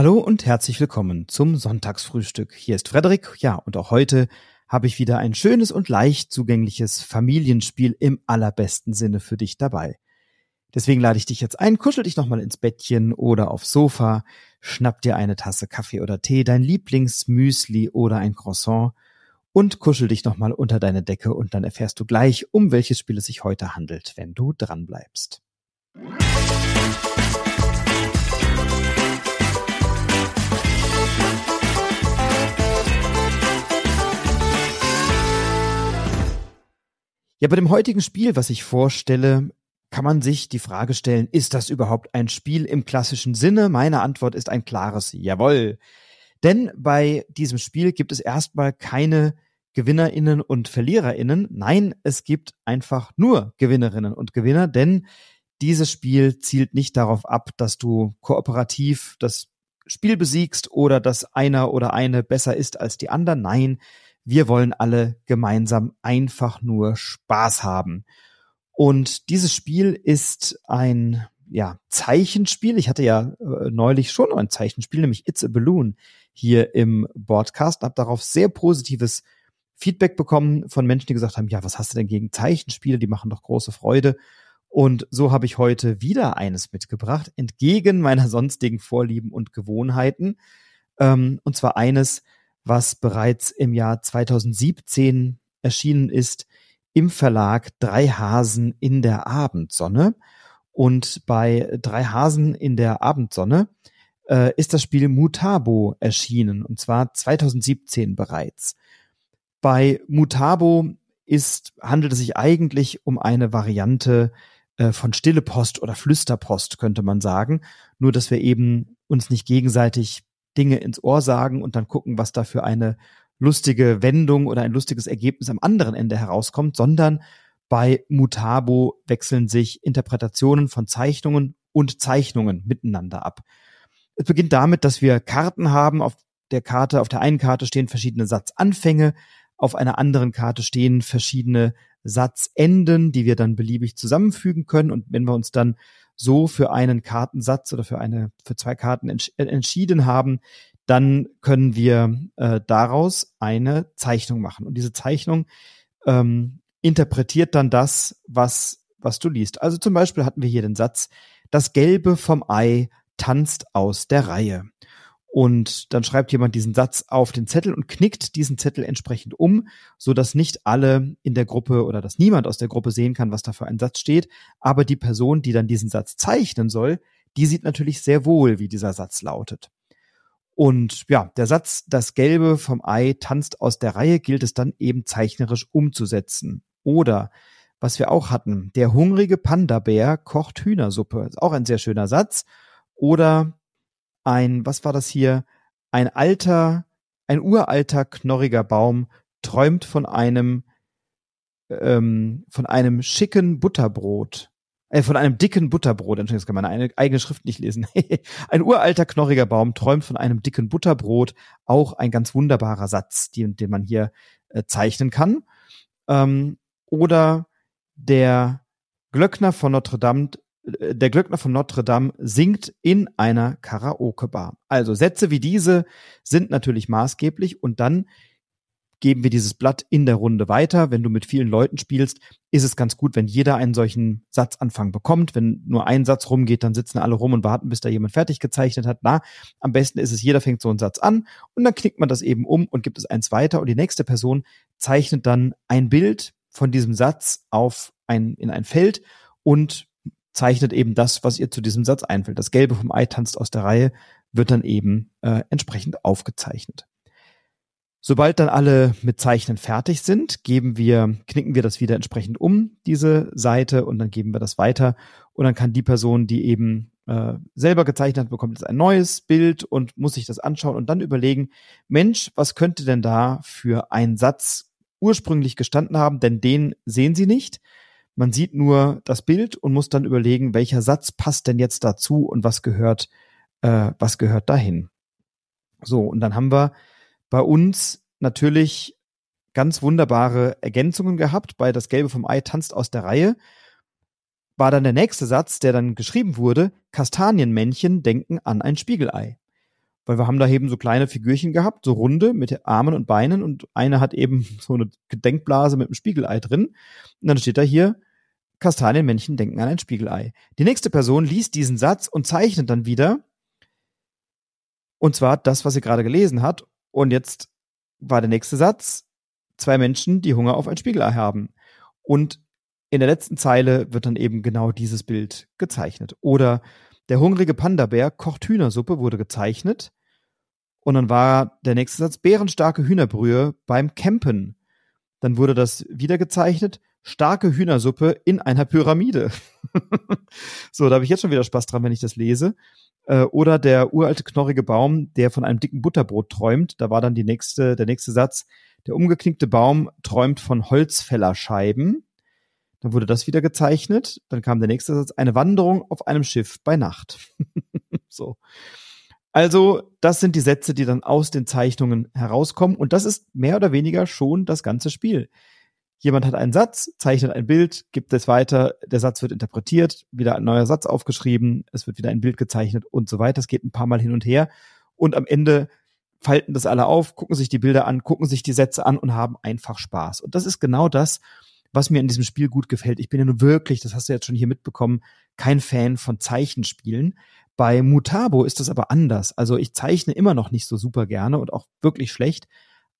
Hallo und herzlich willkommen zum Sonntagsfrühstück. Hier ist Frederik. Ja, und auch heute habe ich wieder ein schönes und leicht zugängliches Familienspiel im allerbesten Sinne für dich dabei. Deswegen lade ich dich jetzt ein, kuschel dich nochmal ins Bettchen oder aufs Sofa, schnapp dir eine Tasse Kaffee oder Tee, dein Lieblingsmüsli oder ein Croissant und kuschel dich nochmal unter deine Decke und dann erfährst du gleich, um welches Spiel es sich heute handelt, wenn du dran bleibst. Ja, bei dem heutigen Spiel, was ich vorstelle, kann man sich die Frage stellen, ist das überhaupt ein Spiel im klassischen Sinne? Meine Antwort ist ein klares Jawohl. Denn bei diesem Spiel gibt es erstmal keine Gewinnerinnen und Verliererinnen. Nein, es gibt einfach nur Gewinnerinnen und Gewinner, denn dieses Spiel zielt nicht darauf ab, dass du kooperativ das Spiel besiegst oder dass einer oder eine besser ist als die anderen. Nein, wir wollen alle gemeinsam einfach nur Spaß haben. Und dieses Spiel ist ein ja, Zeichenspiel. Ich hatte ja äh, neulich schon ein Zeichenspiel, nämlich It's a Balloon hier im Broadcast, habe darauf sehr positives Feedback bekommen von Menschen, die gesagt haben, ja, was hast du denn gegen Zeichenspiele? Die machen doch große Freude. Und so habe ich heute wieder eines mitgebracht, entgegen meiner sonstigen Vorlieben und Gewohnheiten. Ähm, und zwar eines, was bereits im Jahr 2017 erschienen ist im Verlag Drei Hasen in der Abendsonne. Und bei Drei Hasen in der Abendsonne äh, ist das Spiel Mutabo erschienen, und zwar 2017 bereits. Bei Mutabo ist, handelt es sich eigentlich um eine Variante äh, von Stille Post oder Flüsterpost, könnte man sagen. Nur, dass wir eben uns nicht gegenseitig Dinge ins Ohr sagen und dann gucken, was da für eine lustige Wendung oder ein lustiges Ergebnis am anderen Ende herauskommt, sondern bei Mutabo wechseln sich Interpretationen von Zeichnungen und Zeichnungen miteinander ab. Es beginnt damit, dass wir Karten haben. Auf der Karte, auf der einen Karte stehen verschiedene Satzanfänge, auf einer anderen Karte stehen verschiedene Satzenden, die wir dann beliebig zusammenfügen können. Und wenn wir uns dann so für einen Kartensatz oder für eine für zwei Karten entsch äh, entschieden haben, dann können wir äh, daraus eine Zeichnung machen. Und diese Zeichnung ähm, interpretiert dann das, was was du liest. Also zum Beispiel hatten wir hier den Satz: Das Gelbe vom Ei tanzt aus der Reihe. Und dann schreibt jemand diesen Satz auf den Zettel und knickt diesen Zettel entsprechend um, so dass nicht alle in der Gruppe oder dass niemand aus der Gruppe sehen kann, was da für ein Satz steht. Aber die Person, die dann diesen Satz zeichnen soll, die sieht natürlich sehr wohl, wie dieser Satz lautet. Und ja, der Satz, das Gelbe vom Ei tanzt aus der Reihe, gilt es dann eben zeichnerisch umzusetzen. Oder was wir auch hatten, der hungrige Panda-Bär kocht Hühnersuppe. Ist auch ein sehr schöner Satz. Oder ein, was war das hier? Ein alter, ein uralter, knorriger Baum träumt von einem, ähm, von einem schicken Butterbrot. Äh, von einem dicken Butterbrot. Entschuldigung, das kann meine eigene Schrift nicht lesen. ein uralter, knorriger Baum träumt von einem dicken Butterbrot. Auch ein ganz wunderbarer Satz, den, den man hier äh, zeichnen kann. Ähm, oder der Glöckner von Notre Dame der Glöckner von Notre Dame singt in einer Karaoke-Bar. Also Sätze wie diese sind natürlich maßgeblich und dann geben wir dieses Blatt in der Runde weiter. Wenn du mit vielen Leuten spielst, ist es ganz gut, wenn jeder einen solchen Satzanfang bekommt. Wenn nur ein Satz rumgeht, dann sitzen alle rum und warten, bis da jemand fertig gezeichnet hat. Na, am besten ist es, jeder fängt so einen Satz an und dann knickt man das eben um und gibt es eins weiter und die nächste Person zeichnet dann ein Bild von diesem Satz auf ein, in ein Feld und zeichnet eben das, was ihr zu diesem Satz einfällt. Das Gelbe vom Ei tanzt aus der Reihe, wird dann eben äh, entsprechend aufgezeichnet. Sobald dann alle mit Zeichnen fertig sind, geben wir, knicken wir das wieder entsprechend um, diese Seite, und dann geben wir das weiter. Und dann kann die Person, die eben äh, selber gezeichnet hat, bekommt jetzt ein neues Bild und muss sich das anschauen und dann überlegen, Mensch, was könnte denn da für ein Satz ursprünglich gestanden haben? Denn den sehen Sie nicht. Man sieht nur das Bild und muss dann überlegen, welcher Satz passt denn jetzt dazu und was gehört, äh, was gehört dahin. So, und dann haben wir bei uns natürlich ganz wunderbare Ergänzungen gehabt. Bei Das Gelbe vom Ei tanzt aus der Reihe war dann der nächste Satz, der dann geschrieben wurde, Kastanienmännchen denken an ein Spiegelei. weil wir haben da eben so kleine Figürchen gehabt, so runde mit Armen und Beinen und eine hat eben so eine Gedenkblase mit einem Spiegelei drin. Und dann steht da hier, Kastanienmännchen denken an ein Spiegelei. Die nächste Person liest diesen Satz und zeichnet dann wieder. Und zwar das, was sie gerade gelesen hat. Und jetzt war der nächste Satz. Zwei Menschen, die Hunger auf ein Spiegelei haben. Und in der letzten Zeile wird dann eben genau dieses Bild gezeichnet. Oder der hungrige Panda-Bär kocht Hühnersuppe wurde gezeichnet. Und dann war der nächste Satz bärenstarke Hühnerbrühe beim Campen. Dann wurde das wieder gezeichnet. Starke Hühnersuppe in einer Pyramide. so, da habe ich jetzt schon wieder Spaß dran, wenn ich das lese. Äh, oder der uralte knorrige Baum, der von einem dicken Butterbrot träumt. Da war dann die nächste, der nächste Satz. Der umgeknickte Baum träumt von Holzfällerscheiben. Dann wurde das wieder gezeichnet. Dann kam der nächste Satz. Eine Wanderung auf einem Schiff bei Nacht. so. Also, das sind die Sätze, die dann aus den Zeichnungen herauskommen. Und das ist mehr oder weniger schon das ganze Spiel. Jemand hat einen Satz, zeichnet ein Bild, gibt es weiter, der Satz wird interpretiert, wieder ein neuer Satz aufgeschrieben, es wird wieder ein Bild gezeichnet und so weiter. Es geht ein paar Mal hin und her. Und am Ende falten das alle auf, gucken sich die Bilder an, gucken sich die Sätze an und haben einfach Spaß. Und das ist genau das, was mir in diesem Spiel gut gefällt. Ich bin ja nun wirklich, das hast du jetzt schon hier mitbekommen, kein Fan von Zeichenspielen. Bei Mutabo ist das aber anders. Also ich zeichne immer noch nicht so super gerne und auch wirklich schlecht.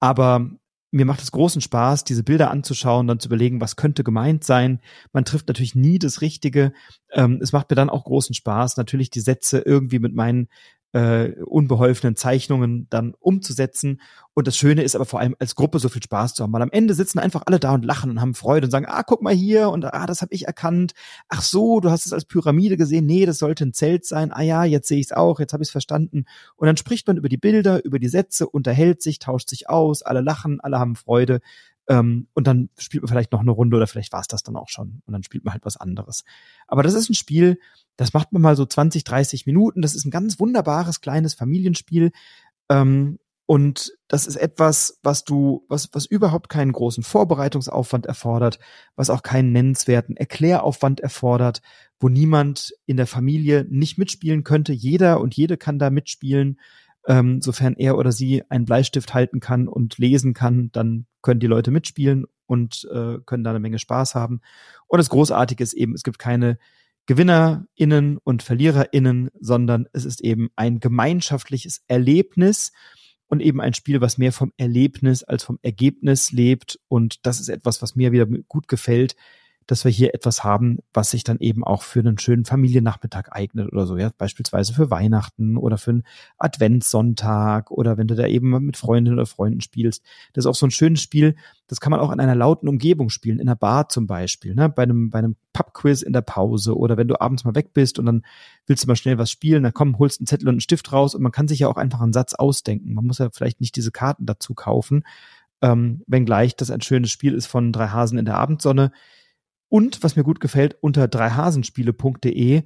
Aber mir macht es großen Spaß, diese Bilder anzuschauen, dann zu überlegen, was könnte gemeint sein. Man trifft natürlich nie das Richtige. Ähm, es macht mir dann auch großen Spaß, natürlich die Sätze irgendwie mit meinen äh, unbeholfenen Zeichnungen dann umzusetzen. Und das Schöne ist aber vor allem als Gruppe so viel Spaß zu haben, weil am Ende sitzen einfach alle da und lachen und haben Freude und sagen, ah, guck mal hier und ah, das habe ich erkannt. Ach so, du hast es als Pyramide gesehen. Nee, das sollte ein Zelt sein. Ah ja, jetzt sehe ich es auch, jetzt habe ich es verstanden. Und dann spricht man über die Bilder, über die Sätze, unterhält sich, tauscht sich aus, alle lachen, alle haben Freude. Ähm, und dann spielt man vielleicht noch eine Runde oder vielleicht war es das dann auch schon. Und dann spielt man halt was anderes. Aber das ist ein Spiel, das macht man mal so 20, 30 Minuten. Das ist ein ganz wunderbares kleines Familienspiel. Ähm, und das ist etwas, was du, was, was überhaupt keinen großen Vorbereitungsaufwand erfordert, was auch keinen nennenswerten Erkläraufwand erfordert, wo niemand in der Familie nicht mitspielen könnte. Jeder und jede kann da mitspielen. Ähm, sofern er oder sie einen Bleistift halten kann und lesen kann, dann können die Leute mitspielen und äh, können da eine Menge Spaß haben. Und das Großartige ist eben, es gibt keine GewinnerInnen und VerliererInnen, sondern es ist eben ein gemeinschaftliches Erlebnis und eben ein Spiel, was mehr vom Erlebnis als vom Ergebnis lebt. Und das ist etwas, was mir wieder gut gefällt, dass wir hier etwas haben, was sich dann eben auch für einen schönen Familiennachmittag eignet oder so, ja, beispielsweise für Weihnachten oder für einen Adventssonntag oder wenn du da eben mit Freundinnen oder Freunden spielst. Das ist auch so ein schönes Spiel, das kann man auch in einer lauten Umgebung spielen, in einer Bar zum Beispiel, ne, bei einem, bei einem Pubquiz in der Pause oder wenn du abends mal weg bist und dann willst du mal schnell was spielen, dann komm, holst einen Zettel und einen Stift raus und man kann sich ja auch einfach einen Satz ausdenken. Man muss ja vielleicht nicht diese Karten dazu kaufen, ähm, wenngleich das ein schönes Spiel ist von drei Hasen in der Abendsonne. Und was mir gut gefällt, unter dreihasenspiele.de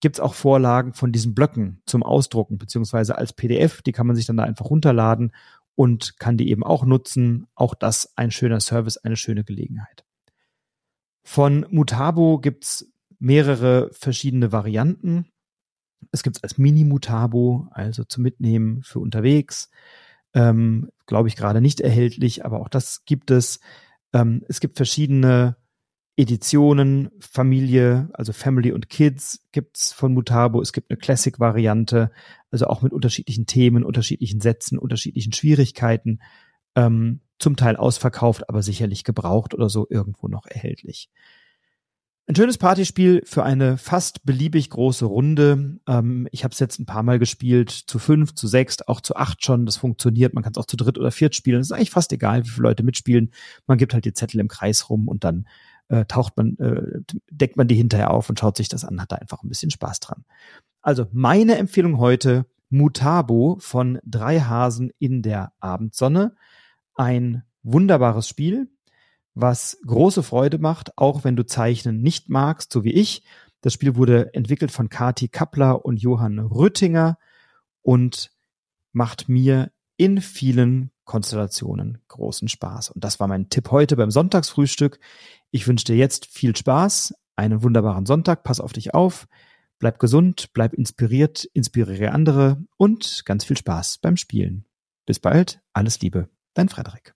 gibt's auch Vorlagen von diesen Blöcken zum Ausdrucken, beziehungsweise als PDF. Die kann man sich dann da einfach runterladen und kann die eben auch nutzen. Auch das ein schöner Service, eine schöne Gelegenheit. Von Mutabo gibt's mehrere verschiedene Varianten. Es gibt's als Mini-Mutabo, also zum Mitnehmen für unterwegs. Ähm, Glaube ich gerade nicht erhältlich, aber auch das gibt es. Ähm, es gibt verschiedene Editionen, Familie, also Family und Kids gibt's von Mutabo. Es gibt eine Classic-Variante, also auch mit unterschiedlichen Themen, unterschiedlichen Sätzen, unterschiedlichen Schwierigkeiten. Ähm, zum Teil ausverkauft, aber sicherlich gebraucht oder so irgendwo noch erhältlich. Ein schönes Partyspiel für eine fast beliebig große Runde. Ähm, ich habe es jetzt ein paar Mal gespielt, zu fünf, zu sechs, auch zu acht schon. Das funktioniert. Man kann es auch zu dritt oder viert spielen. Es ist eigentlich fast egal, wie viele Leute mitspielen. Man gibt halt die Zettel im Kreis rum und dann äh, taucht man, äh, deckt man die hinterher auf und schaut sich das an, hat da einfach ein bisschen Spaß dran. Also meine Empfehlung heute, Mutabo von Drei Hasen in der Abendsonne. Ein wunderbares Spiel, was große Freude macht, auch wenn du Zeichnen nicht magst, so wie ich. Das Spiel wurde entwickelt von Kati Kappler und Johann Rüttinger und macht mir in vielen Konstellationen großen Spaß. Und das war mein Tipp heute beim Sonntagsfrühstück. Ich wünsche dir jetzt viel Spaß, einen wunderbaren Sonntag, pass auf dich auf, Bleib gesund, bleib inspiriert, inspiriere andere und ganz viel Spaß beim Spielen. Bis bald, alles Liebe, dein Frederik.